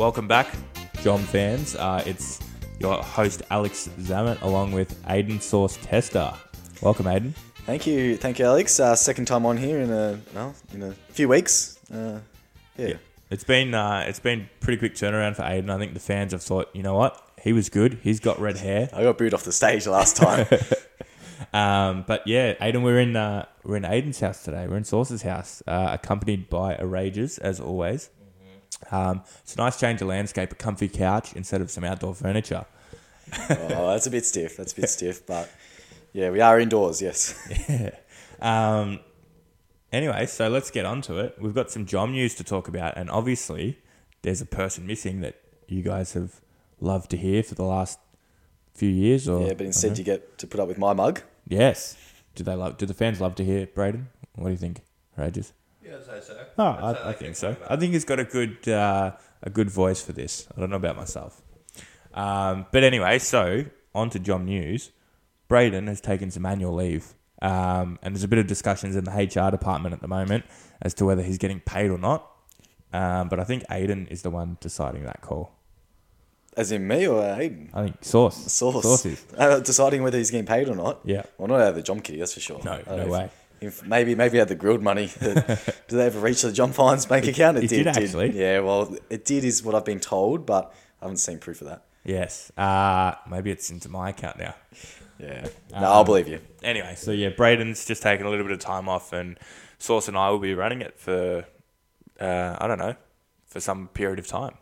Welcome back, Jom fans. Uh, it's your host Alex Zamet along with Aiden Source Tester. Welcome, Aiden. Thank you, thank you, Alex. Uh, second time on here in a well, in a few weeks. Uh, yeah. It's been uh, it's been pretty quick turnaround for Aiden. I think the fans have thought, you know what, he was good. He's got red hair. I got booed off the stage last time. Um, but yeah, Aiden, we're in uh, we're in Aiden's house today. We're in Source's house, uh, accompanied by a Rages as always. Um, it's a nice change of landscape, a comfy couch instead of some outdoor furniture. oh, that's a bit stiff. That's a bit stiff, but yeah, we are indoors. Yes. Yeah. Um, anyway, so let's get on to it. We've got some Jom news to talk about, and obviously, there's a person missing that you guys have loved to hear for the last few years. Or Yeah, but instead you get to put up with my mug. yes, do they love? Do the fans love to hear Braden? What do you think, Rages? Yeah, I'd say so. Oh, I'd say I, I think so. I think he's got a good uh, a good voice for this. I don't know about myself. Um, but anyway, so on to Jom News. Braden has taken some annual leave, um, and there's a bit of discussions in the HR department at the moment as to whether he's getting paid or not. Um, but I think Aiden is the one deciding that call. As in me or Aiden? I think Source. Source. Source is. Uh, deciding whether he's getting paid or not. Yeah. Well, not out of the Jom kitty, that's for sure. No, I don't no if- way. If maybe maybe had the grilled money. Did they ever reach the Jom Fines bank account? it did actually. Yeah, well, it did is what I've been told, but I haven't seen proof of that. Yes. Uh, maybe it's into my account now. Yeah. No, I'll believe you. anyway, so yeah, Braden's just taken a little bit of time off, and Source and I will be running it for, uh, I don't know, for some period of time.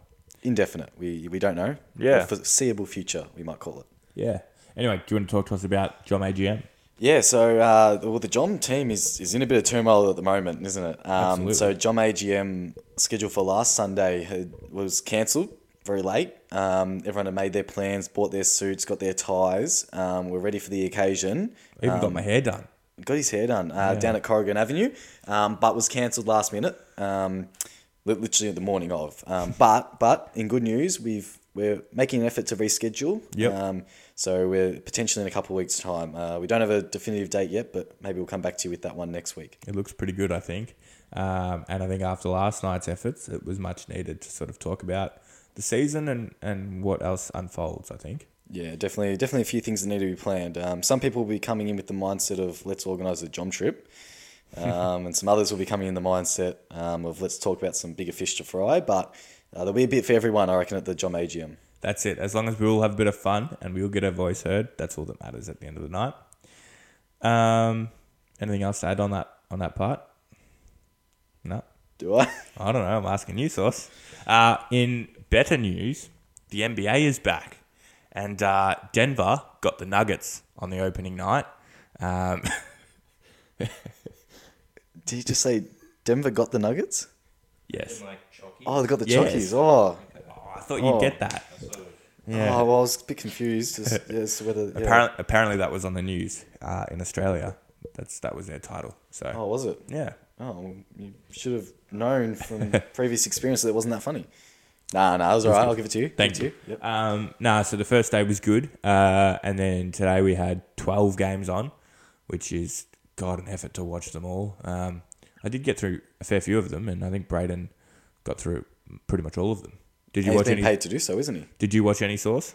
Indefinite. We we don't know. Yeah. Or foreseeable future, we might call it. Yeah. Anyway, do you want to talk to us about Jom AGM? Yeah, so uh, well, the Jom team is, is in a bit of turmoil at the moment, isn't it? Um, Absolutely. so Jom AGM scheduled for last Sunday had, was cancelled very late. Um, everyone had made their plans, bought their suits, got their ties. Um, we're ready for the occasion. I even got Um, my hair done. got his hair done uh, down at Corrigan Avenue, um, but was cancelled last minute, um, literally the morning of. Um, but but in good news, we've we're making an effort to reschedule. Yep. Um, so we're potentially in a couple of weeks' time. Uh, we don't have a definitive date yet, but maybe we'll come back to you with that one next week. It looks pretty good, I think. Um, and I think after last night's efforts, it was much needed to sort of talk about the season and, and what else unfolds, I think. Yeah, definitely, definitely a few things that need to be planned. Um, some people will be coming in with the mindset of let's organise a Jom trip, um, and some others will be coming in the mindset um, of let's talk about some bigger fish to fry. But uh, there'll be a bit for everyone, I reckon, at the Jom AGM. That's it. As long as we all have a bit of fun and we all get our voice heard, that's all that matters at the end of the night. Um, anything else to add on that on that part? No. Do I? I don't know. I'm asking you, Sauce. Uh, in better news, the NBA is back, and uh, Denver got the Nuggets on the opening night. Um, Did you just say Denver got the Nuggets? yes. Like chalky. Oh, they got the Yes. Chockies. Oh. Oh, I thought you'd Oh. get that. Yeah. Oh, well, I was a bit confused as, as to whether. Yeah. Apparently, apparently, that was on the news uh, in Australia. That's that was their title. So Oh, was it? yeah, Oh, well, you should have known from previous experience that it wasn't that funny. Nah, nah, it was all right. I'll give it to you. Thank Give you. it to Yep. Um, nah, so the first day was good, uh, and then today we had twelve games on, which is God an effort to watch them all. Um, I did get through a fair few of them, and I think Braden got through pretty much all of them. Did you He's watch been any? paid to do so, isn't he? Did you watch any Source?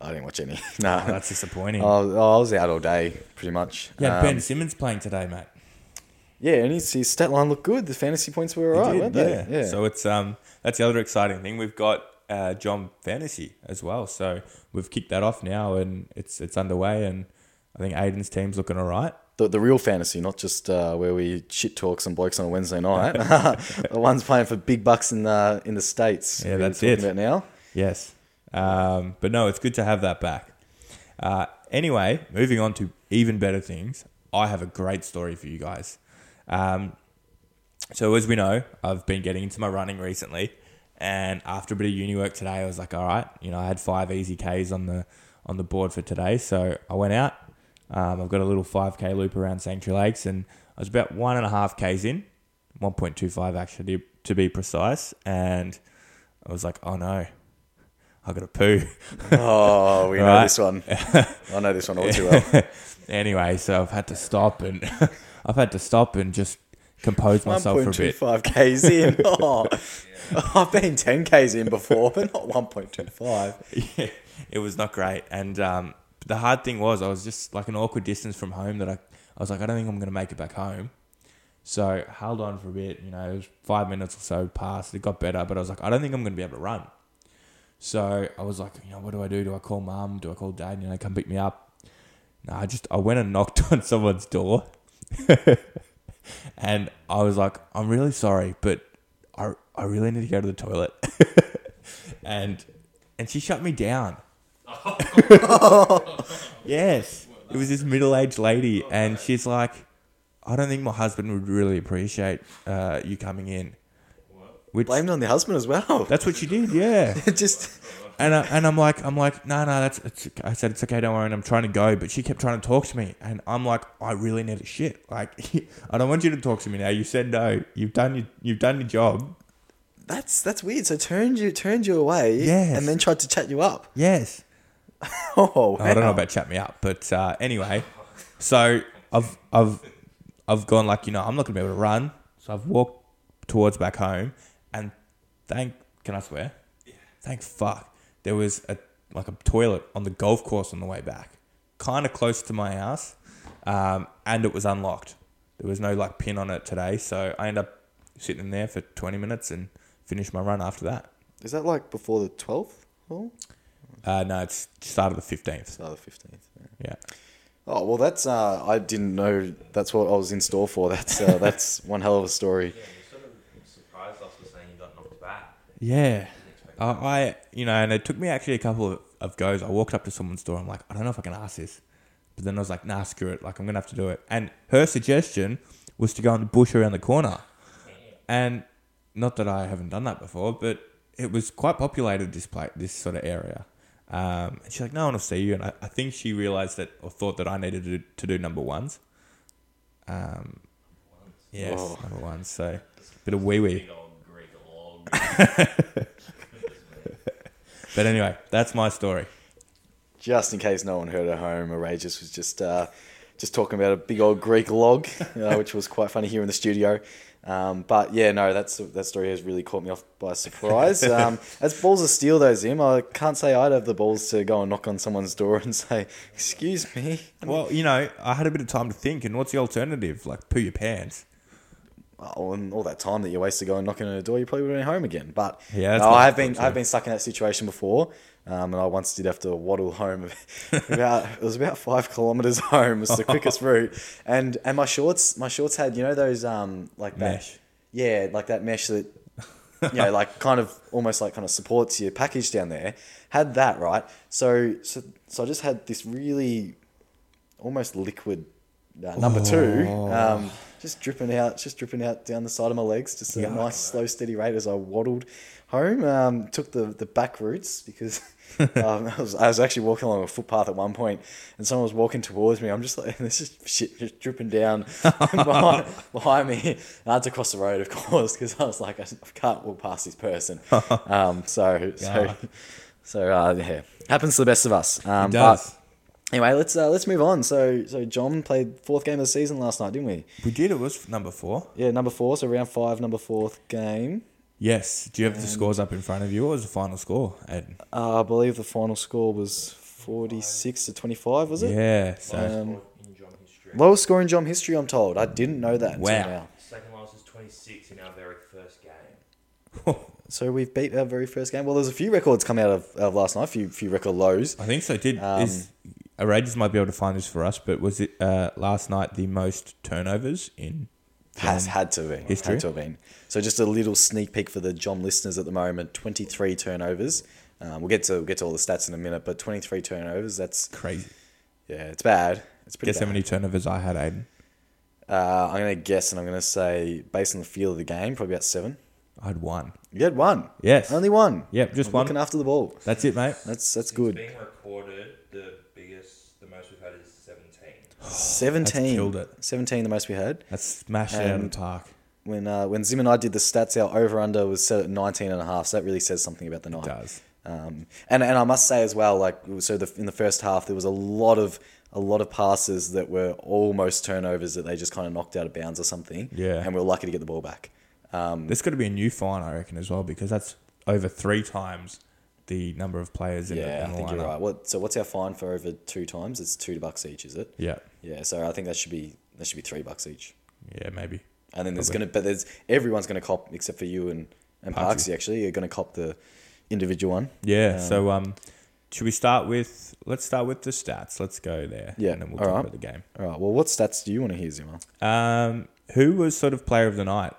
I didn't watch any. no, Oh, that's disappointing. Oh, I was out all day, pretty much. yeah, Um, Ben Simmons playing today, mate. yeah, and his, his stat line looked good. The fantasy points were He all right, weren't they? Yeah. So it's um that's the other exciting thing. We've got uh, Jom Fantasy as well. So we've kicked that off now, and it's it's underway. And I think Aiden's team's looking all right. The, the real fantasy, not just uh, where we shit talk some blokes on a Wednesday night. the ones playing for big bucks in the in the states. Yeah, that's it. About now. Yes. Um, but no, it's good to have that back. Uh, anyway, moving on to even better things. I have a great story for you guys. Um, so as we know, I've been getting into my running recently, and after a bit of uni work today, I was like, all right, you know, I had five easy Ks on the on the board for today, so I went out. Um, I've got a little five K loop around Sanctuary Lakes, and I was about one and a half Ks in, one point two five actually to be precise, and I was like, oh no, I got to poo. Oh, we know this one. I know this one all too well. anyway, so I've had to stop and I've had to stop and just compose myself for a bit. 1.25 k's in. Oh, I've been 10 k's in before, but not 1.25. yeah, it was not great. And um, the hard thing was, I was just like an awkward distance from home that I, I was like, I don't think I'm going to make it back home. So held on for a bit, you know, it was five minutes or so passed. It got better, but I was like, I don't think I'm going to be able to run. So I was like, you know, what do I do? Do I call mum? Do I call dad? You know, come pick me up. No, I just I went and knocked on someone's door, and I was like, I'm really sorry, but I I really need to go to the toilet, and and she shut me down. yes, it was this middle aged lady, and she's like, I don't think my husband would really appreciate uh, you coming in. Which Blamed on the husband as well. that's what she did, yeah. Just And I, and I'm like I'm like no no that's it's, I said it's okay don't worry and I'm trying to go but she kept trying to talk to me and I'm like I really need a shit like I don't want you to talk to me now you said no you've done your you've done your job that's that's weird. So turned you turned you away, Yes. and then tried to chat you up. yes Oh, I don't know about chat me up but uh, anyway so I've I've I've gone like you know I'm not gonna be able to run so I've walked towards back home and thank can I swear? Thank fuck there was a like a toilet on the golf course on the way back kind of close to my house um, and it was unlocked. There was no like pin on it today so I ended up sitting in there for 20 minutes and finished my run after that. Is that like before the twelfth hole? Uh, no it's started the 15th Start of the fifteenth. yeah Oh well, that's uh, I didn't know that's what I was in store for. That's uh, that's one hell of a story. Yeah, you sort of surprised us with saying you got knocked back. Yeah. I, I, you know, and it took me actually a couple of, of goes. I walked up to someone's door. I'm like, I don't know if I can ask this. But then I was like, nah, screw it. Like, I'm going to have to do it. And her suggestion was to go in the bush around the corner. And not that I haven't done that before, but it was quite populated, this, place, this sort of area. Um, and she's like, no one will see you. And I, I think she realized that or thought that I needed to do, to do number ones. Um, yes, Whoa. number ones. So, bit of wee wee. Big old Greek log. But anyway, that's my story. Just in case no one heard at home, Aragus was just uh, just talking about a big old Greek log, uh, which was quite funny here in the studio. Um, but yeah, no, that's that story has really caught me off by surprise. Um, as balls of steel, though, Zim, I can't say I'd have the balls to go and knock on someone's door and say, "Excuse me." Well, you know, I had a bit of time to think, and what's the alternative? Like poo your pants. Oh, and all that time that you wasted going knocking on a door, you probably would have been home again. But Yeah, no, I've been. I've been stuck in that situation before, um, and I once did have to waddle home. about it was about five kilometers home. was the quickest route, and and my shorts my shorts had you know those um like that Mesh. yeah like that mesh that you know like kind of almost like kind of supports your package down there had that right. So so so I just had this really almost liquid uh, number two, um, just dripping out, just dripping out down the side of my legs, just a nice slow steady rate as I waddled home. Um, took the the back routes because um, I was I was actually walking along a footpath at one point, and someone was walking towards me. I'm just like, this is shit just dripping down behind, behind me. And I had to cross the road, of course, because I was like, I can't walk past this person. Um, so so Yeah. so uh, yeah, happens to the best of us. Um, It does. But, Anyway, let's uh, let's move on. So so Jom played fourth game of the season last night, didn't we? We did. It was number four. Yeah, number four. So round five, number fourth game. Yes. Do you have the scores up in front of you? What was the final score, Ed? Uh, I believe the final score was forty six to twenty five. Was it? Yeah. So Um, in Jom history. Lowest score in Jom history, I'm told. I didn't know that until Wow. now. Second lowest is 26 in our very first game. So we've beat our very first game. Well, there's a few records come out of, of last night. A few few record lows. I think so. Did Um, is Outrageous might be able to find this for us, but was it uh, last night the most turnovers in? Has had to have been. history? Had to have been. So just a little sneak peek for the Jom listeners at the moment. Twenty three turnovers. Um, we'll get to we'll get to all the stats in a minute, but twenty three turnovers. That's Crazy. yeah, it's bad. It's pretty Guess bad. how many turnovers I had, Aiden? Uh, I'm gonna guess, and I'm gonna say based on the feel of the game, probably about seven. I had one. You had one. Yes. Only one. Yep, just one. Looking after the ball. That's it, mate. That's that's Since good. being recorded, the biggest, the most we've had is 17. Seventeen. killed it. Seventeen, the most we had. That's smashed it out of the park. When uh, when Zim and I did the stats, our over under was set at 19 and a half. So that really says something about the night. It does. Um, and and I must say as well, like so, the, in the first half there was a lot of a lot of passes that were almost turnovers that they just kind of knocked out of bounds or something. Yeah. and we were lucky to get the ball back. Um, There's got to be a new fine, I reckon, as well, because that's over three times the number of players in the, yeah, in I the think you're right. What so? What's our fine for over two times? It's two bucks each, is it? Yeah, Yeah, so I think that should be that should be three bucks each. yeah, maybe. And then there's Probably. gonna, but there's everyone's gonna cop except for you and and Parksy. Parksy. Actually, you're gonna cop the individual one. Yeah. Um, so, um, should we start with? Let's start with the stats. Let's go there. Yeah, and then we'll all talk right. about the game. All right. Well, what stats do you want to hear, Zima? Um, who was sort of player of the night?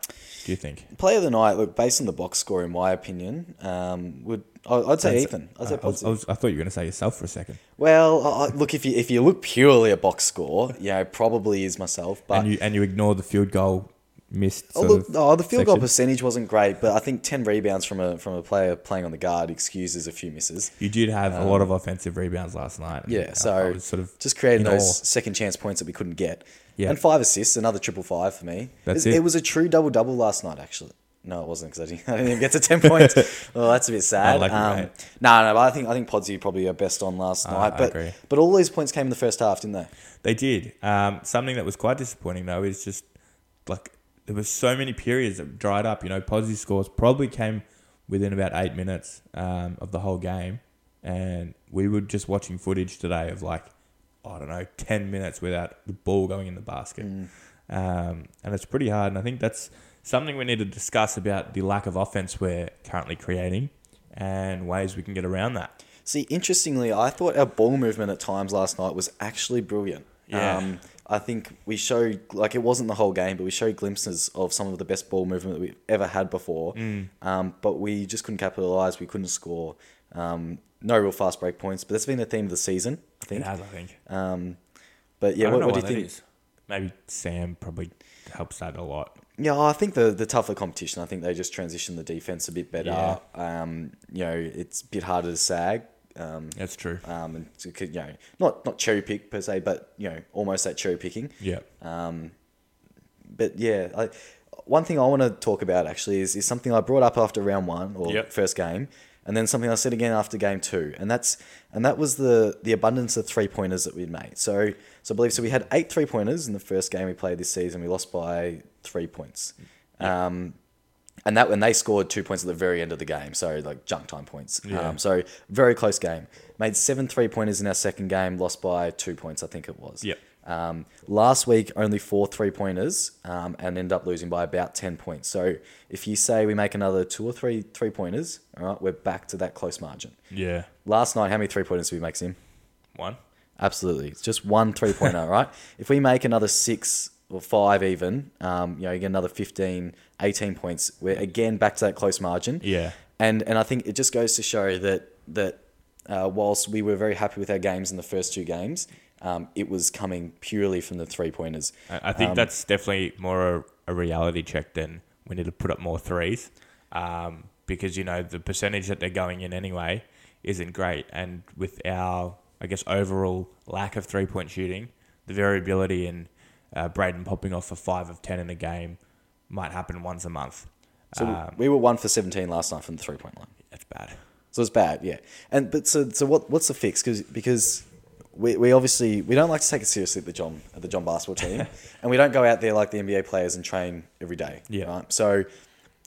Do you think? Player of the night. Look, based on the box score, in my opinion, um, would I'd say That's- Ethan. I'd say I, was, I, was, I thought you were going to say yourself for a second. Well, I, look if you if you look purely at box score, yeah, it probably is myself. But and you and you ignore the field goal missed. Oh, look, oh, the field goal percentage wasn't great, but I think ten rebounds from a from a player playing on the guard excuses a few misses. You did have a lot of offensive rebounds last night. Um, Yeah, so sort of just creating those awe. second chance points that we couldn't get. Yeah. and five assists, another triple five for me. That's it, it. it was a true double double last night, actually. No, it wasn't because I didn't, I didn't even get to ten points. well, that's a bit sad. Um, no, no, but I think I think Podsy probably our best on last I- night. I But agree. but all these points came in the first half, didn't they? They did. Um, something that was quite disappointing though is just like there were so many periods that dried up. You know, positive scores probably came within about eight minutes um, of the whole game, and we were just watching footage today of like I don't know ten minutes without the ball going in the basket, um, and it's pretty hard. And I think that's something we need to discuss about the lack of offense we're currently creating and ways we can get around that. See, interestingly, I thought our ball movement at times last night was actually brilliant. Yeah. Um, I think we showed, like, it wasn't the whole game, but we showed glimpses of some of the best ball movement that we've ever had before. Mm. Um, but we just couldn't capitalize. We couldn't score. Um, no real fast break points. But that's been the theme of the season, I It think. has, I think. Um, but yeah, what, what do you think? is. Maybe Sam probably helps that a lot. Yeah, I think the the tougher competition. I think they just transition the defense a bit better. Yeah. Um, you know, it's a bit harder to sag. Um, That's true. um, and you know, not not cherry pick per se, but you know, almost that cherry picking. Yeah. Um, but yeah, I, one thing I want to talk about actually is, is something I brought up after round one or Yep. first game, and then something I said again after game two, and that's and that was the the abundance of three pointers that we'd made. So so I believe so we had eight three pointers in the first game we played this season. We lost by three points. Um, and that when they scored two points at the very end of the game, so like junk time points. Yeah. Um, so very close game. Made seven three pointers in our second game, lost by two points, I think it was. Yep. Um, last week, only four three pointers, um, and end up losing by about ten points. So if you say we make another two or three three pointers, all right, we're back to that close margin. Yeah. Last night, how many three pointers did we make, Sim? One. Absolutely. It's just one three pointer, right? If we make another six or five even, um, you know, you get another 15, 18 points, we're again back to that close margin. Yeah. And and I think it just goes to show that that uh, whilst we were very happy with our games in the first two games, um, it was coming purely from the three pointers. I, think Um, that's definitely more a, a reality check than we need to put up more threes. Um, because, you know, the percentage that they're going in anyway isn't great. And with our, I guess, overall lack of three point shooting, the variability in uh, Braden popping off for five of 10 in a game might happen once a month. So Um, we were one for seventeen last night from the three point line. that's bad. So it's bad, yeah. And but so so what what's the fix? Because because we, we obviously we don't like to take it seriously at the Jom at the Jom basketball team, and we don't go out there like the NBA players and train every day. Yeah. Right. So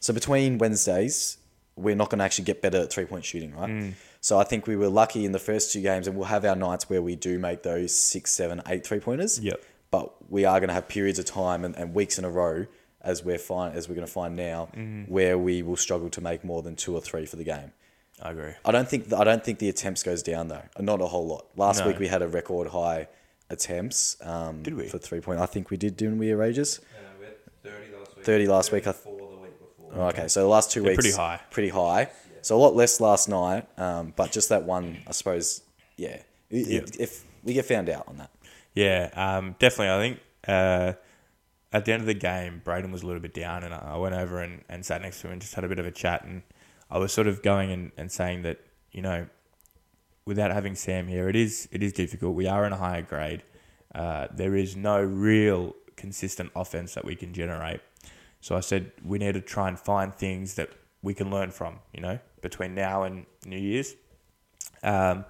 so between Wednesdays, we're not going to actually get better at three point shooting, right? Mm. So I think we were lucky in the first two games, and we'll have our nights where we do make those six, seven, eight three pointers. Yep. But we are going to have periods of time and, and weeks in a row, as we're find as we're going to find now, Mm-hmm. where we will struggle to make more than two or three for the game. I agree. I don't think I don't think the attempts goes down though. Not a whole lot. Last No. week we had a record high attempts. Um, Did we? for three point? I think we did, didn't we, Rages? We 30 last week. 30 last week, I th- the week before. Oh, okay, so the last two They're weeks pretty high. Pretty high. So a lot less last night, um, but just that one, I suppose. Yeah, Yeah. if we get found out on that. Yeah, um, definitely. I think uh, at the end of the game, Braden was a little bit down, and I went over and, and sat next to him and just had a bit of a chat. And I was sort of going and, and saying that, you know, without having Sam here, it is it is difficult. We are in a higher grade. Uh, there is no real consistent offense that we can generate. So I said we need to try and find things that we can learn from, you know, between now and New Year's. Um,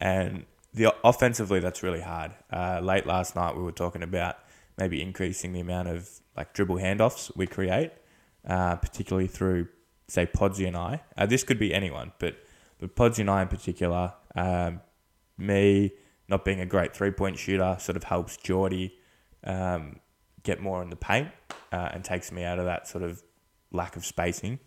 and the offensively that's really hard. Uh, late last night we were talking about maybe increasing the amount of like dribble handoffs we create, uh, particularly through say Podsy and I. Uh, this could be anyone, but but Podsy and I in particular, um, me not being a great three point shooter sort of helps Geordie um, get more in the paint uh, and takes me out of that sort of lack of spacing.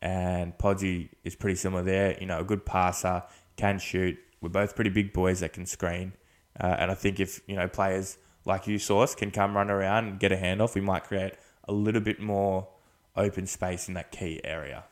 And Podsy is pretty similar there. You know, a good passer, can shoot. We're both pretty big boys that can screen. Uh, and I think if, you know, players like you, Source, can come run around and get a handoff, we might create a little bit more open space in that key area.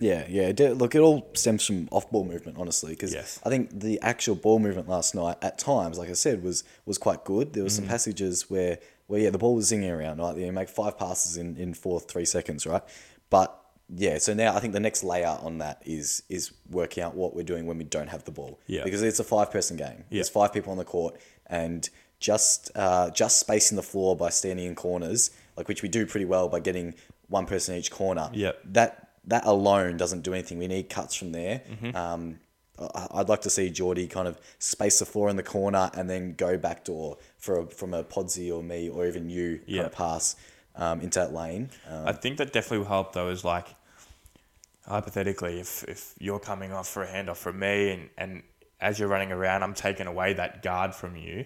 Yeah, yeah. Look, it all stems from off-ball movement, honestly, because Yes. I think the actual ball movement last night, at times, like I said, was was quite good. There were some passages where, where yeah, the ball was zinging around, right? You make five passes in in four, three seconds, right? But yeah, so now I think the next layer on that is is working out what we're doing when we don't have the ball. Yeah. Because it's a five-person game. Yeah. There's five people on the court, and just uh, just spacing the floor by standing in corners, like which we do pretty well by getting one person in each corner. Yep. That that alone doesn't do anything. We need cuts from there. Mm-hmm. Um, I'd like to see Geordie kind of space the floor in the corner and then go backdoor for a, from a Podsy or me or even you kind Yeah. of pass um, into that lane. Um, I think that definitely will help though. Is like hypothetically, if if you're coming off for a handoff from me, and and as you're running around, I'm taking away that guard from you,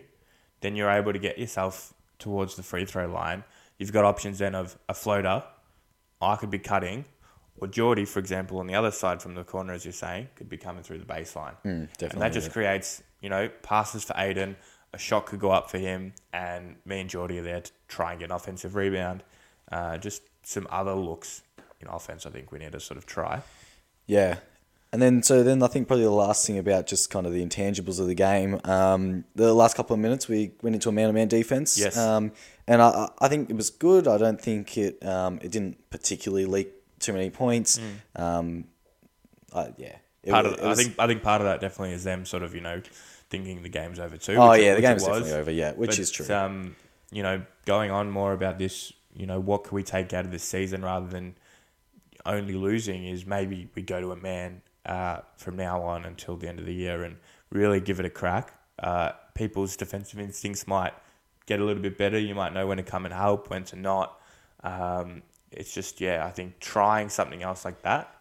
then you're able to get yourself towards the free throw line. You've got options then of a floater. I could be cutting, or Geordie, for example, on the other side from the corner, as you're saying, could be coming through the baseline. and definitely, that just yeah. creates, you know, passes for Aiden. A shot could go up for him, and me and Geordie are there to try and get an offensive rebound. Uh, just some other looks in offense. I think we need to sort of try. Yeah. And then, so then I think probably the last thing about just kind of the intangibles of the game. Um, the last couple of minutes, we went into a man-to-man defense. Yes. Um, and I, I think it was good. I don't think it um, it didn't particularly leak too many points. Um, I, yeah. It Part of, it I think I think part of that definitely is them sort of you know thinking the game's over too. Oh which it- yeah, the game's was. definitely over. Yeah, which But, is true. Um, you know, going on more about this, you know, what can we take out of this season rather than only losing is maybe we go to a man uh, from now on until the end of the year and really give it a crack. Uh, people's defensive instincts might get a little bit better. You might know when to come and help, when to not. Um, it's just, yeah, I think trying something else like that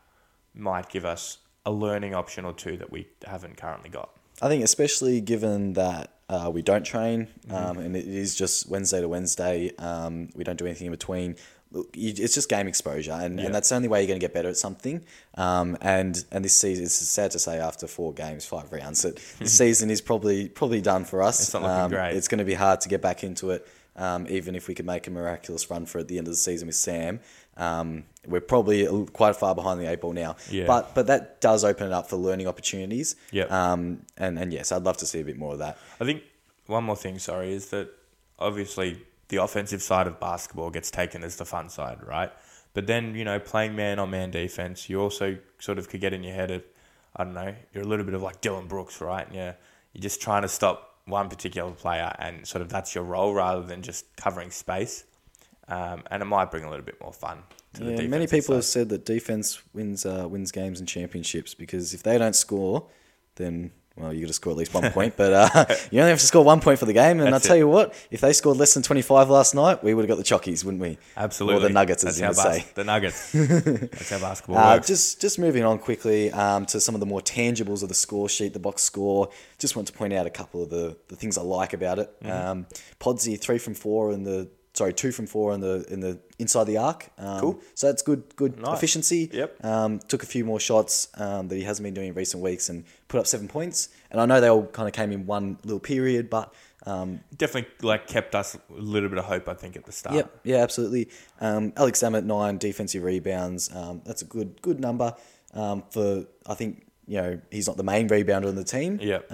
might give us a learning option or two that we haven't currently got. I think especially given that uh, we don't train Mm-hmm. um, and it is just Wednesday to Wednesday, um, we don't do anything in between. Look, you, it's just game exposure, and, Yeah. and that's the only way you're going to get better at something. Um, and and this season, it's sad to say, after four games, five rounds, that the season is probably probably done for us. It's not looking um, great. It's going to be hard to get back into it, um, even if we could make a miraculous run for at the end of the season with Sam. Um, we're probably quite far behind the eight ball now, Yeah. but but that does open it up for learning opportunities. Yep. Um, and, and yes, I'd love to see a bit more of that. I think one more thing, sorry, is that obviously the offensive side of basketball gets taken as the fun side, right? But then, you know, playing man on man defense, you also sort of could get in your head of, I don't know, you're a little bit of like Dillon Brooks, right? And you're, you're just trying to stop one particular player and sort of that's your role rather than just covering space. Um, and it might bring a little bit more fun to the Yeah, defense. many people have said that defense wins uh, wins games and championships because if they don't score, then well, you got to score at least one point. But uh, you only have to score one point for the game. And I'll tell it. you what, if they scored less than twenty five last night, we would have got the chockies, wouldn't we? Absolutely. Or the Nuggets, as That's you would bas- say. The Nuggets. That's how basketball Uh, works. just just moving on quickly um, to some of the more tangibles of the score sheet, the box score. Just want to point out a couple of the, the things I like about it. Mm-hmm. Um, Podsy three from four in the sorry two from four in the in the inside the arc. Um, Cool. So that's good good Nice. efficiency. Yep. Um, took a few more shots um, that he hasn't been doing in recent weeks and put up seven points. And I know they all kind of came in one little period, but um, Definitely like kept us a little bit of hope, I think, at the start. Yep, yeah, absolutely. Um, Alex Zammett nine defensive rebounds. Um, that's a good good number um, for. I think you know he's not the main rebounder on the team. Yep.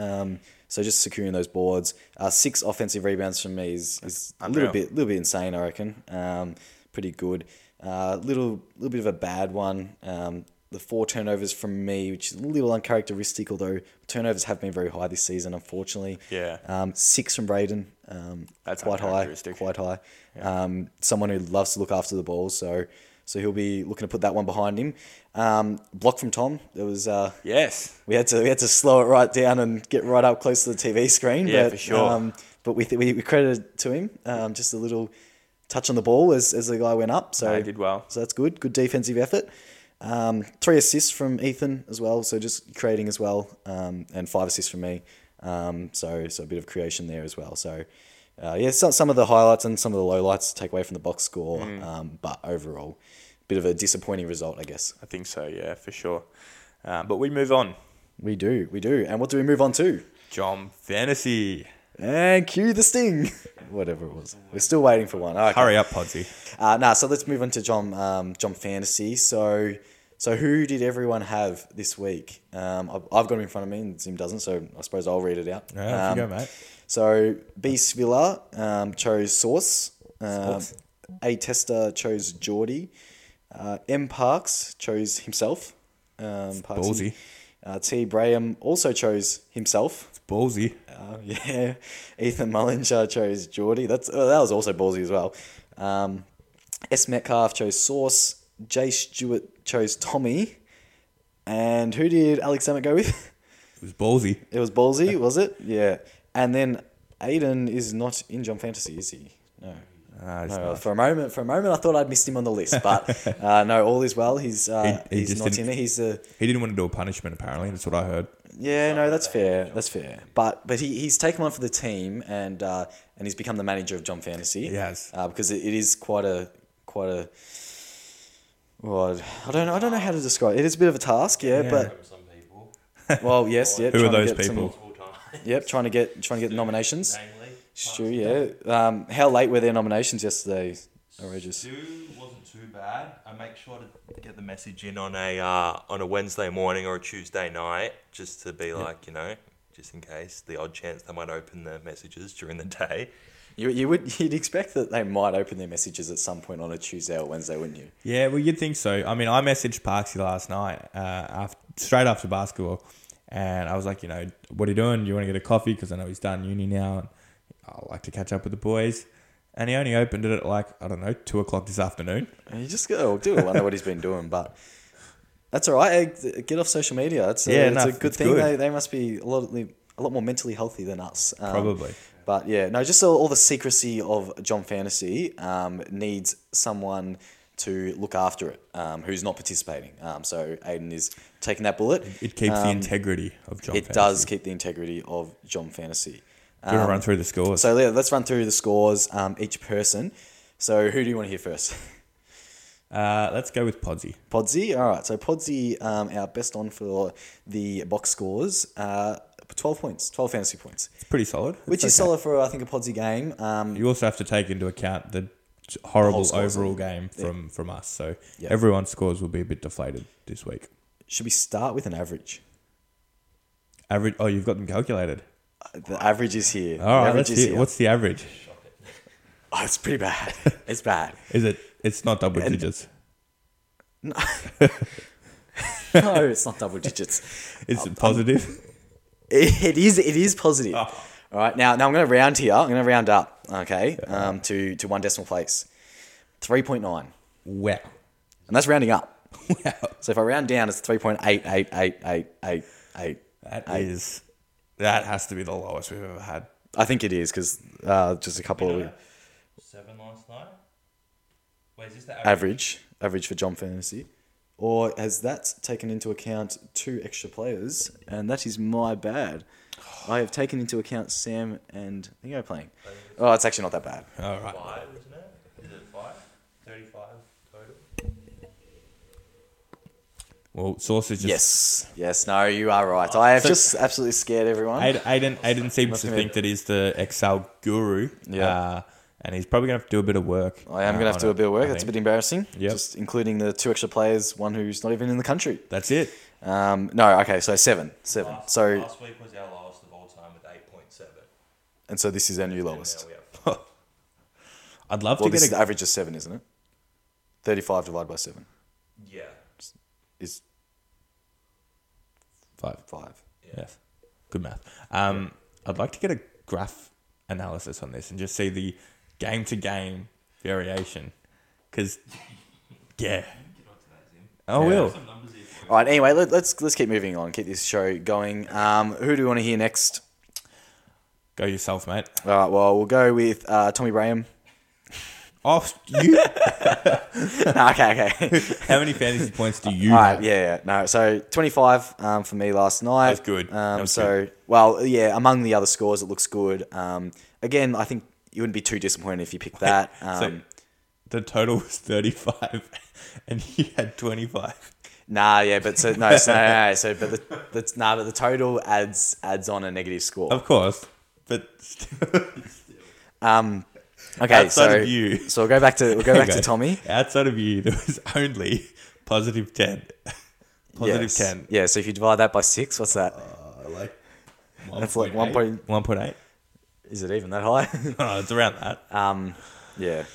So just securing those boards. Uh, six offensive rebounds from me is, is a little bit little bit insane. I reckon. Um, pretty good. Uh, little little bit of a bad one. Um, the four turnovers from me, which is a little uncharacteristic, although turnovers have been very high this season, unfortunately. Yeah. Um, six from Braden. Um, That's quite high. Quite high. Um, someone who loves to look after the ball. So so he'll be looking to put that one behind him. Um, block from Tom. There was uh, Yes. we had to we had to slow it right down and get right up close to the TV screen. Yeah, but, for sure. Um, but we, we we credited to him um, just a little touch on the ball as, as the guy went up. So No, did well. So that's good. Good defensive effort. Um, three assists from Ethan as well. So just creating as well, um, and five assists from me. Um, so so a bit of creation there as well. So. Uh, yeah, some, some of the highlights and some of the lowlights to take away from the box score, Mm. um, but overall, a bit of a disappointing result, I guess. I think so, yeah, for sure. Um, but we move on. We do, we do. And what do we move on to? Jom Fantasy. And cue the sting. Whatever it was. We're still waiting for one. Okay. Hurry up, Podsy. Uh, nah, so let's move on to Jom um, Jom Fantasy. So so who did everyone have this week? Um, I've, I've got him in front of me and Zim doesn't, so I suppose I'll read it out. Yeah, um, you go, mate. So Beast Villa um, chose Sauce. Um, A Tester chose Geordie. Uh, M Parks chose himself. Um. Ballsy. Uh, T Braham also chose himself. It's ballsy. Uh, yeah, Ethan Mullinger chose Geordie. That's uh, that was also ballsy as well. Um, S Metcalf chose Sauce. Jay Stewart chose Tommy. And who did Alex Emmett go with? It was ballsy. It was ballsy, was it? Yeah. And then Aiden is not in Jom Fantasy, is he? No. It's No, for a moment, for a moment, I thought I'd missed him on the list, but uh, no, all is well. He's uh, He- he he's not in there. He's the He didn't want to do a punishment, apparently. That's what I heard. Yeah, no, that's fair. That's fair. But but he, he's taken one for the team and uh, and he's become the manager of Jom Fantasy. He has. uh, because it, it is quite a quite a. Well, I don't know. I don't know how to describe it. It is a bit of a task, yeah. Yeah. From some people. But well, yes, yeah. Who are those get some- people? Full time. Yep, trying to get trying to get nominations. Namely. Stu, yeah. Um, how late were their nominations yesterday, Regis? Stu wasn't too bad. I make sure to get the message in on a uh, on a Wednesday morning or a Tuesday night, just to be like you know, just in case the odd chance they might open the messages during the day. You, you would you'd expect that they might open their messages at some point on a Tuesday or Wednesday, wouldn't you? Yeah, well, you'd think so. I mean, I messaged Parksy last night, uh, after, straight after basketball, and I was like, you know, what are you doing? Do you want to get a coffee? Because I know he's done uni now, and I like to catch up with the boys. And he only opened it at like I don't know two o'clock this afternoon. You just go do wonder what he's been doing, but that's all right. Get off social media. It's a, Yeah, it's no, a good it's thing. good. They, they must be a lot a lot more mentally healthy than us. Um, Probably. But yeah, no, just all, all the secrecy of Jom Fantasy um, needs someone to look after it um, who's not participating. Um, so Aiden is taking that bullet. It keeps the Um, integrity of Jom. It Fantasy. does keep the integrity of Jom Fantasy. Do Um, to run through the scores? So yeah, let's run through the scores um, each person. So who do you want to hear first? uh, let's go with Podsy. Podsy. All right. So Podsy, um, our best on for the box scores, uh, twelve points, twelve fantasy points, It's pretty solid. which It's is solid for I think a Podsy game. Um, You also have to take into account the horrible overall yeah. game from from us. So Yeah. everyone's scores will be a bit deflated this week. should we start with an average? Average. Oh, you've got them calculated. Uh, The average is here. All the right. average Let's is hear. here. What's the average? Oh, it's pretty bad. it's bad. Is it? It's not double And- digits. No, no, it's not double digits. Is it positive? It, it is. It is positive. Oh. All right. Now, now I'm going to round here. I'm going to round up. Okay. Um, to to one decimal place. Three point nine, wow. and that's rounding up. Wow. So if I round down, it's three point eight eight eight eight eight eight. That Eight. is. That has to be the lowest we've ever had. I think it is because uh, just a couple of Seven last night. Wait, is this the average average for Jom Fantasy, or has that taken into account two extra players? And that is my bad. I have taken into account Sam and I think I'm playing. Oh, it's actually not that bad. All right. Five, isn't it? Is it five? Thirty-five total. Well, Sauce is just. Yes, yes, no, you are right. I have So- just absolutely scared everyone. Aiden, Aiden, Aiden seems Must to think that he's the Excel guru. Yeah. Uh, and he's probably going to have to do a bit of work. I am uh, going to have to do a bit of work. I That's a bit embarrassing. Yep. Just including the two extra players, one who's not even in the country. That's it. Um, no, okay, so seven, seven. Last, So, last week was our lowest of all time with eight point seven. And so this is our new lowest. now we I'd love Well, to this get is the a. average is seven, isn't it? Thirty-five divided by seven yeah. is Five. five. Yes. Good math. Um, I'd like to get a graph analysis on this and just see the game to game variation. Because Yeah. Get onto. I Yeah. will. Some numbers here for you. All right. Anyway, let, let's let's keep moving on. Keep this show going. Um, who do we want to hear next? Go yourself, mate. All right. Well, we'll go with uh, Tommy Braham. Oh, you. no, okay, okay. How many fantasy points do you All right, have? yeah, yeah, no. So twenty five um, for me last night. That's good. Um, That was so well, yeah. Among the other scores, it looks good. Um, again, I think you wouldn't be too disappointed if you picked that. Um, so the total was 35 and you had 25. nah, yeah, but so no, so, no, no, no, so but the, the nah, but the total adds adds on a negative score. Of course. But still, Um, okay, outside so of you. so we'll go back to we'll go back to Tommy. Outside of you, there was only positive 10. Positive Yes. 10. Yeah, so if you divide that by six, what's that? Uh, like That's like 1.8? 1.8. 1.8. Is it even that high? Oh, it's around that. um, yeah,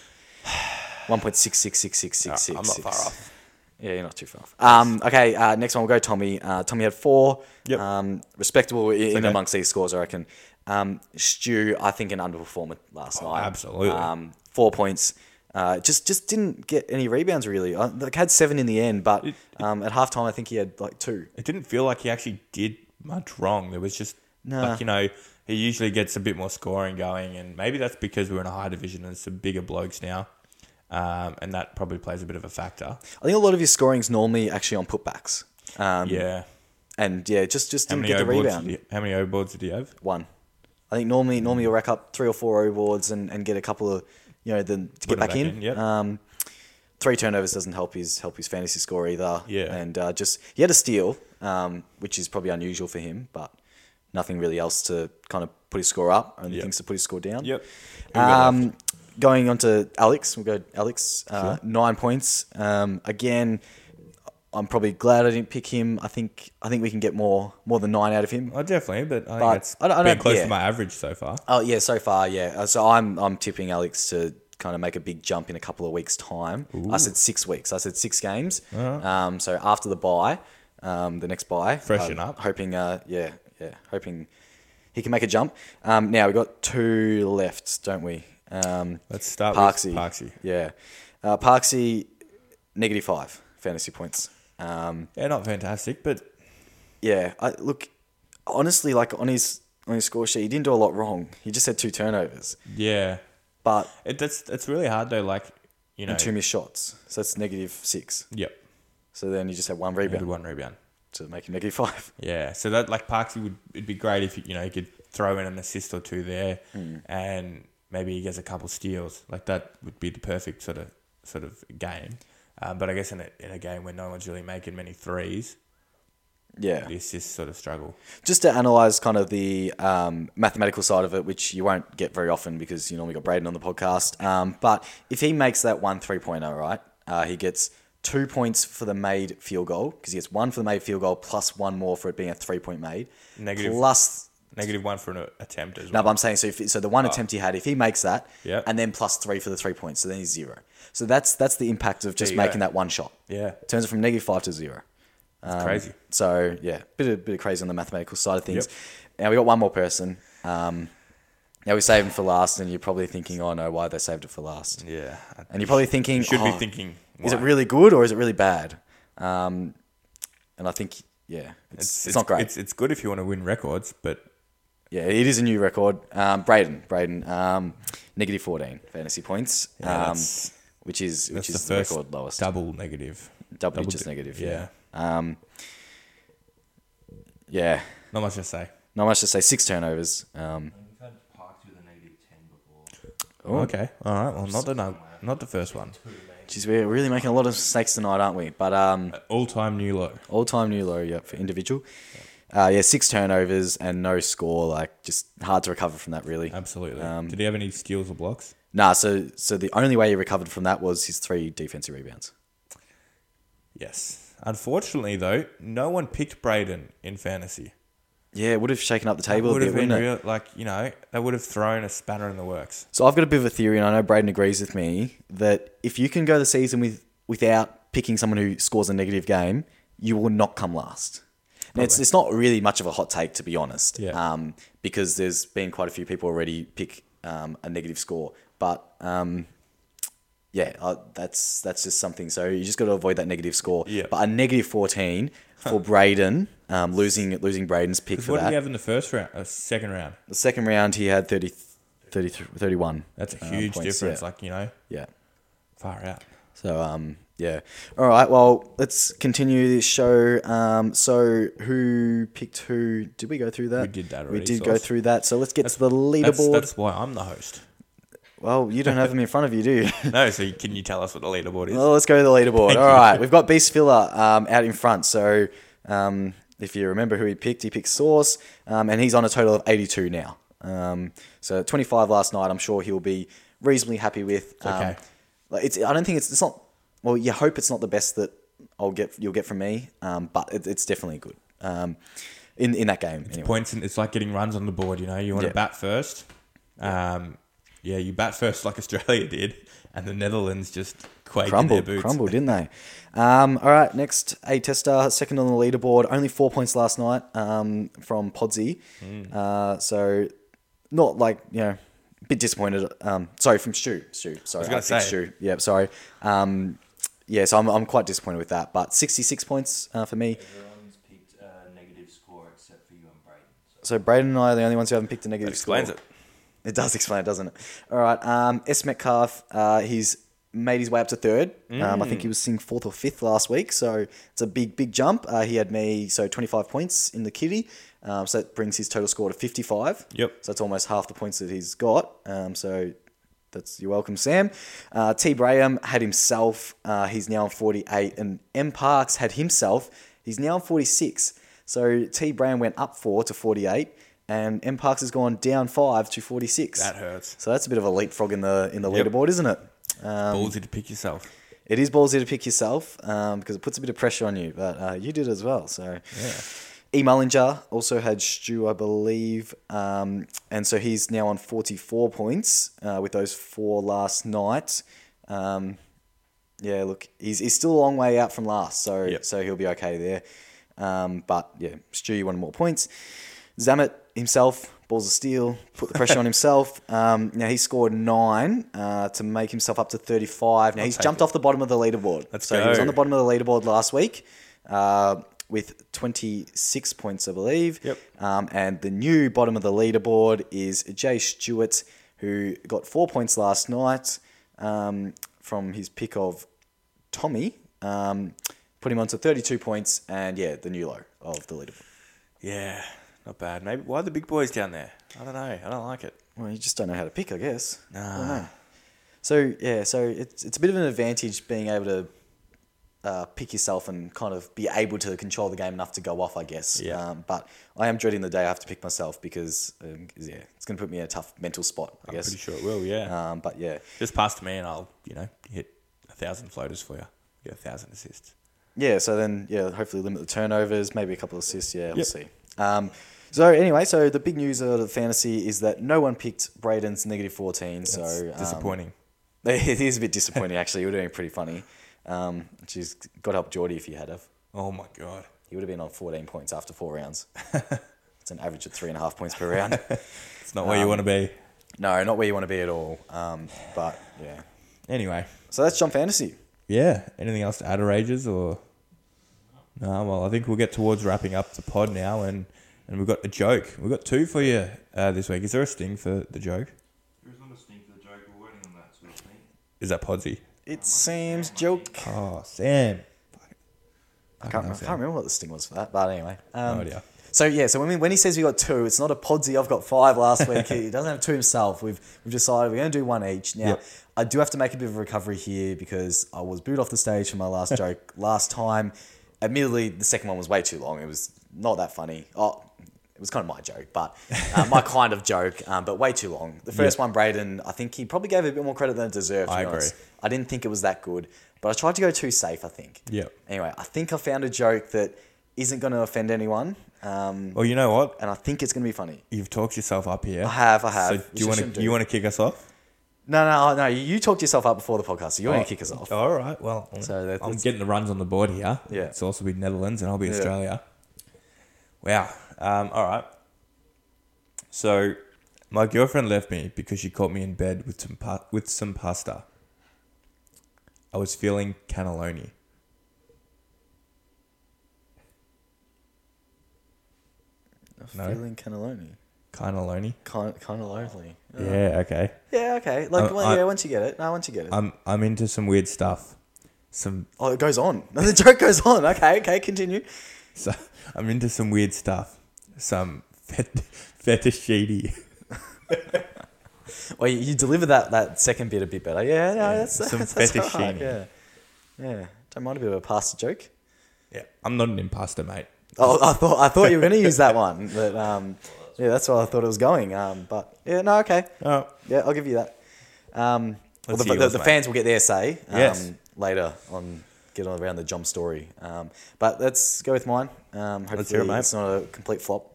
one point six six six six six Uh. I'm not far off. Yeah, you're not too far off. Um, okay, uh, next one we'll go Tommy. Uh, Tommy had four. Yep. Um, respectable in, in okay. amongst these scores, I reckon. Um, Stu, I think an underperformer last night. Oh, absolutely. Um, four points. Uh, just just didn't get any rebounds really. Uh, like had seven in the end, but um, at halftime I think he had like two. It didn't feel like he actually did much wrong. There was just, Nah. like, you know, he usually gets a bit more scoring going, and maybe that's because we're in a high division and some bigger blokes now. Um, and that probably plays a bit of a factor. I think a lot of his scoring's normally actually on putbacks. Um, Yeah. and yeah, just just How didn't get the rebound. how many overboards did he have? One. I think normally normally you'll rack up three or four overboards and, and get a couple of you know then to get back, back in. in, yep. Um, three turnovers doesn't help his help his fantasy score either. Yeah. And uh, just he had a steal, um, which is probably unusual for him, but nothing really else to kind of put his score up. Only Yep. things to put his score down. Yep. Um, going on to Alex, we'll go Alex. Uh, Sure. Nine points. Um, again, I'm probably glad I didn't pick him. I think I think we can get more more than nine out of him. Oh, definitely, but I think But that's I don't- I don't- close yeah. to my average so far. Oh yeah, so far yeah. Uh, So I'm I'm tipping Alex to kind of make a big jump in a couple of weeks' time. I said six weeks. I said six games. Um, so after the buy, um, the next buy, Freshen uh, up. Hoping, uh, yeah, yeah, hoping he can make a jump. Um, now we have got two left, don't we? Um, Let's start Parksy. with Parksy. yeah, uh, Parksy negative five fantasy points. Um, Yeah, not fantastic, but yeah, I look honestly like on his on his score sheet, he didn't do a lot wrong. He just had two turnovers, yeah, but it, that's it's really hard though. Like you know, and two missed shots. So that's negative six. yep, So then you just have one rebound one rebound. to make him negative five. Yeah, so that like Parksy would it'd be great if you know he could throw in an assist or two there, Hmm. and maybe he gets a couple steals. Like that would be the perfect sort of sort of game. Um, but I guess in a, in a game where no one's really making many threes, Yeah. the assists sort of struggle. Just to analyze kind of the um, mathematical side of it, which you won't get very often because you normally got Braden on the podcast. Um, but if he makes that one three pointer, right, uh, he gets two points for the made field goal because he gets one for the made field goal plus one more for it being a three point made. Negative- Plus Negative one for an attempt as well. No, but I'm saying so. If, so the one attempt he had, if he makes that, Yeah. and then plus three for the three points, so then he's zero. So that's that's the impact of just you go. making that one shot. Yeah. turns it from negative five to zero. It's Um, crazy. So yeah, bit of bit of crazy on the mathematical side of things. Now we got one more person. Um, now we saved him for last, and you're probably thinking, "Oh no, why they saved it for last?" Yeah, And you're probably thinking, you should "Oh, be thinking. is it really good or is it really bad?" Um, and I think, yeah, it's, it's, not great. It's, it's good if you want to win records, but Yeah, it is a new record. Um, Braden, Braden, um, negative fourteen fantasy points, Yeah, um, that's- which is which the is the, first record lowest. double negative. Double, double digits di- negative. yeah. Yeah. Um, yeah. Not much to say. Not much to say. Six turnovers. Um, We've had Parks with a negative 10 before. Oh. Okay, all right. Well, not the no, not the first one. geez, we're really making a lot of mistakes tonight, aren't we? But um, All time new low. all time new low, yeah, for individual. Uh, yeah, six turnovers and no score. Like, just hard to recover from that, really. Absolutely. Um, Did he have any steals or blocks? Nah, so so the only way he recovered from that was his three defensive rebounds. Yes. Unfortunately, though, no one picked Braden in fantasy. Yeah, it would have shaken up the table a would bit, have been wouldn't it? real, like you know, they would have thrown a spanner in the works. So I've got a bit of a theory, and I know Braden agrees with me that if you can go the season with without picking someone who scores a negative game, you will not come last. It's, it's not really much of a hot take, to be honest, Yeah. um, because there's been quite a few people already pick um, a negative score. But um, yeah, uh, that's that's just something. So you just got to avoid that negative score. Yeah. But a negative 14 for Braden, um, losing losing Braden's pick for What did that. he have in the first round? Uh, second round. The second round, he had 30, 30 31. That's a uh, huge points, difference. Yeah. Like you know, yeah. far out. So um yeah. All right. Well, let's continue this show. Um, so who picked who? Did we go through that? We did that We already, did go through that. So let's get to the leaderboard. that's why I'm the host. Well, you don't have them in front of you, do you? No, so can you tell us what the leaderboard is? well, let's go to the leaderboard. Thank All you. right. We've got Beast Filler um, out in front. So um, if you remember who he picked, he picked Source, um, and he's on a total of 82 now. Um, so 25 last night. I'm sure he'll be reasonably happy with. Um, okay. Like it's, I don't think it's, it's not. Well, you hope it's not the best that I'll get. You'll get from me, um, but it, it's definitely good. Um, in in that game, anyway. Points. In, it's like getting runs on the board. You know, you want Yeah. to bat first. Um, yeah, you bat first like Australia did, and the Netherlands just quaked crumbled, in their boots. crumbled, didn't they? Um, all right, next a tester, second on the leaderboard, only four points last night um, from Podsy. Hmm. Uh, so not like you know, a bit disappointed. Um, sorry, from Stu. Stu, sorry, was gonna say. Stu. Yeah, sorry. Um, yeah, so I'm, I'm quite disappointed with that. But 66 points uh, for me. Everyone's picked a negative score except for you and Braden. So Braden and I are the only ones who haven't picked a negative That negative explains score. it. It does explain it, doesn't it? All right. Um, S. Metcalf, uh, he's made his way up to third. Um, I think he was sitting fourth or fifth last week, so it's a big, big jump. Uh, he had me so 25 points in the kitty, um, so that brings his total score to 55. Yep. So that's almost half the points that he's got. Um, so that's you're welcome, Sam. Uh, T. Braham had himself. Uh, he's now on 48, and M. Parks had himself. He's now on 46. So T. Braham went up four to 48, and M. Parks has gone down five to 46. That hurts. So that's a bit of a leapfrog in the in the Yep. leaderboard, isn't it? Um, Ballsy to pick yourself. it is ballsy to pick yourself um, because it puts a bit of pressure on you, but uh, you did as well. So Yeah. E. Mullinger also had Stu, I believe, um, and so he's now on 44 points uh, with those four last night. Um, yeah, look, he's, he's still a long way out from last, so Yep. so he'll be okay there. Um, but yeah, Stu, you wanted more points. Zamet himself, balls of steel, put the pressure on himself. Um, now he scored nine uh, to make himself up to 35. Now I'll he's jumped it. off the bottom of the leaderboard. Let's so he was on the bottom of the leaderboard last week uh, with 26 points, I believe. Yep. Um, and the new bottom of the leaderboard is Jay Stewart, who got four points last night um, from his pick of Tommy. Um, put him on to 32 points, and yeah, the new low of the leaderboard. Yeah, not bad. Maybe why are the big boys down there? I don't know. I don't like it. Well, you just don't know how to pick, I guess. I Nah. So yeah, so it's it's a bit of an advantage being able to uh, pick yourself and kind of be able to control the game enough to go off, I guess. Yeah. Um, but I am dreading the day I have to pick myself because um, yeah, it's going to put me in a tough mental spot, I I'm guess. pretty sure it will. Yeah. Um, but yeah, Just pass to me, and I'll you know hit a thousand floaters for you. Get a thousand assists. yeah. So then yeah, hopefully limit the turnovers, maybe a couple of assists. Yeah, we'll Yep. see. Um, so anyway, so the big news of the fantasy is that no one picked Braden's negative fourteen. That's so um, disappointing. It is a bit disappointing, actually. You were doing pretty funny. Um, she's got to help Geordie if you had have. oh my god. He would have been on 14 points after four rounds. it's an average of three and a half points per round. It's not where you want to be. No, not where you want to be at all. Um, but yeah. Anyway. So that's Jom Fantasy. Yeah. Anything else to add, Rages or? No. Well, I think we'll get towards wrapping up the pod now, and and we've got a joke. We've got two for you uh, this week. Is there a sting for the joke? There's not a stink for the joke. We're waiting on that sort of thing. Is that Podsy? It's Sam's joke. Oh, Sam. I can't, I can't remember what the sting was for that, but anyway. Um, no idea. So yeah, so when, we, when he says we got two, it's not a podsy. I've got five last week. he doesn't have two himself. We've we've decided we're going to do one each. Now Yep. I do have to make a bit of a recovery here because I was booed off the stage for my last joke last time. Admittedly, the second one was way too long. It was not that funny. Oh, it was kind of my joke, but uh, my kind of joke, um, but way too long. The first one, Braden, I think he probably gave a bit more credit than it deserved. I agree. honest. I didn't think it was that good, but I tried to go too safe. I think. Yep. Anyway, I think I found a joke that isn't going to offend anyone. Um, Well, you know what? and I think it's going to be funny. You've talked yourself up here. I have, I have. So do you want to do. you want to kick us off? No, no, no. You talked yourself up before the podcast, so you're going to kick us off. All right. Well, So that- I'm that's- getting the runs on the board here. Yeah. It's also be Netherlands, and I'll be Yeah. Australia. Wow. Um, all right. So, my girlfriend left me because she caught me in bed with some pa- with some pasta. I was feeling cannelloni. No. Feeling cannelloni. Cannelloni. Kind, kind of lonely. Yeah. Okay. Yeah, okay. Like, I'm- well, I- yeah, once you get it. No, once you get it. I'm I'm into some weird stuff. Some oh, it goes on. the joke goes on. Okay, okay, continue. so I'm into some weird stuff. Some fet- fetishidi. Well, you, you deliver that, that second bit a bit better. Yeah, no, that's, some that's, that's all right. Yeah. Yeah. Don't mind a bit of a pasta joke. Yeah. I'm not an imposter, mate. Oh, I thought I thought you were going to use that one, but um, yeah, that's where I thought it was going. Um, but yeah, no, okay, Oh. yeah, I'll give you that. Um, well, the, hear the, the fans will get their say um, Yes. later on, get on around the Jom story. Um, but let's go with mine. Um, hopefully, hear it, mate. it's not a complete flop.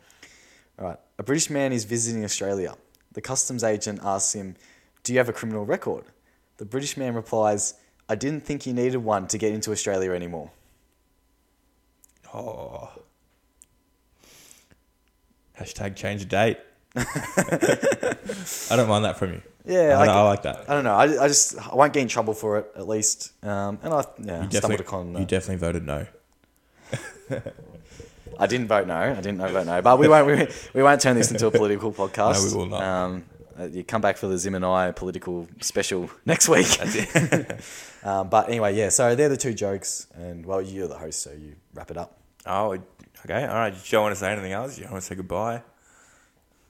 All right, a British man is visiting Australia. The customs agent asks him, "Do you have a criminal record?" The British man replies, "I didn't think you needed one to get into Australia anymore." Oh. Hashtag change the date. I don't mind that from you. Yeah, I, like- I like that. I don't know. I, I just I won't get in trouble for it at least. Um, and I yeah You stumbled definitely, upon. you Uh, definitely voted no. I didn't vote no. I didn't vote no. But we won't we, we won't turn this into a political podcast. No, we will not. Um, uh, you come back for the Zim and I political special next week. um, but anyway, yeah. So they're the two jokes, and well, you're the host, so you wrap it up. Oh, okay. All right. Don't want to say anything else? You don't want to say goodbye?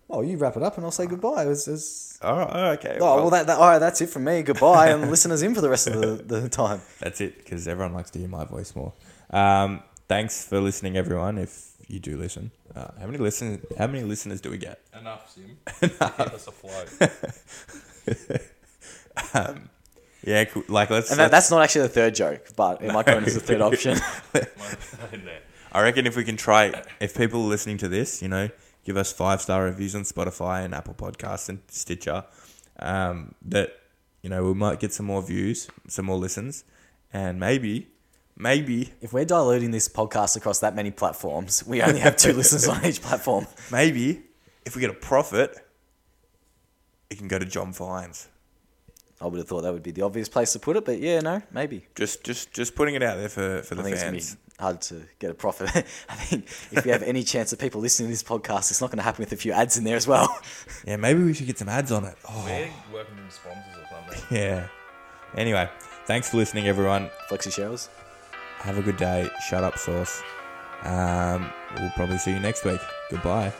Oh, you wrap it up, and I'll say goodbye. It was, it was- All right. oh, okay. Oh well, that, that all right. That's it from me. Goodbye, and listeners in for the rest of the, the time. That's it, because everyone likes to hear my voice more. Um, thanks for listening, everyone. If you do listen, uh, how many listen? How many listeners do we get? Enough, Sim. Keep us afloat. Yeah, cool. like let's. And that, let's- that's not actually the third joke, but it might go in as the third option. I reckon if we can try, if people are listening to this, you know, give us five star reviews on Spotify and Apple Podcasts and Stitcher, um, that you know we might get some more views, some more listens, and maybe, maybe, If we're diluting this podcast across that many platforms, we only have two listeners on each platform. maybe, if we get a profit, it can go to John Fines. I would have thought that would be the obvious place to put it, but yeah, no, maybe. Just, just, just putting it out there for for I the think it's fans. going to be hard to get a profit. I think if we have any chance of people listening to this podcast, it's not going to happen with a few ads in there as well. Yeah, maybe we should get some ads on it. Oh, We're working with sponsors or something. yeah. Anyway, thanks for listening, everyone. Flexi showers. Have a good day. Shut up, sauce. Um, we'll probably see you next week. Goodbye.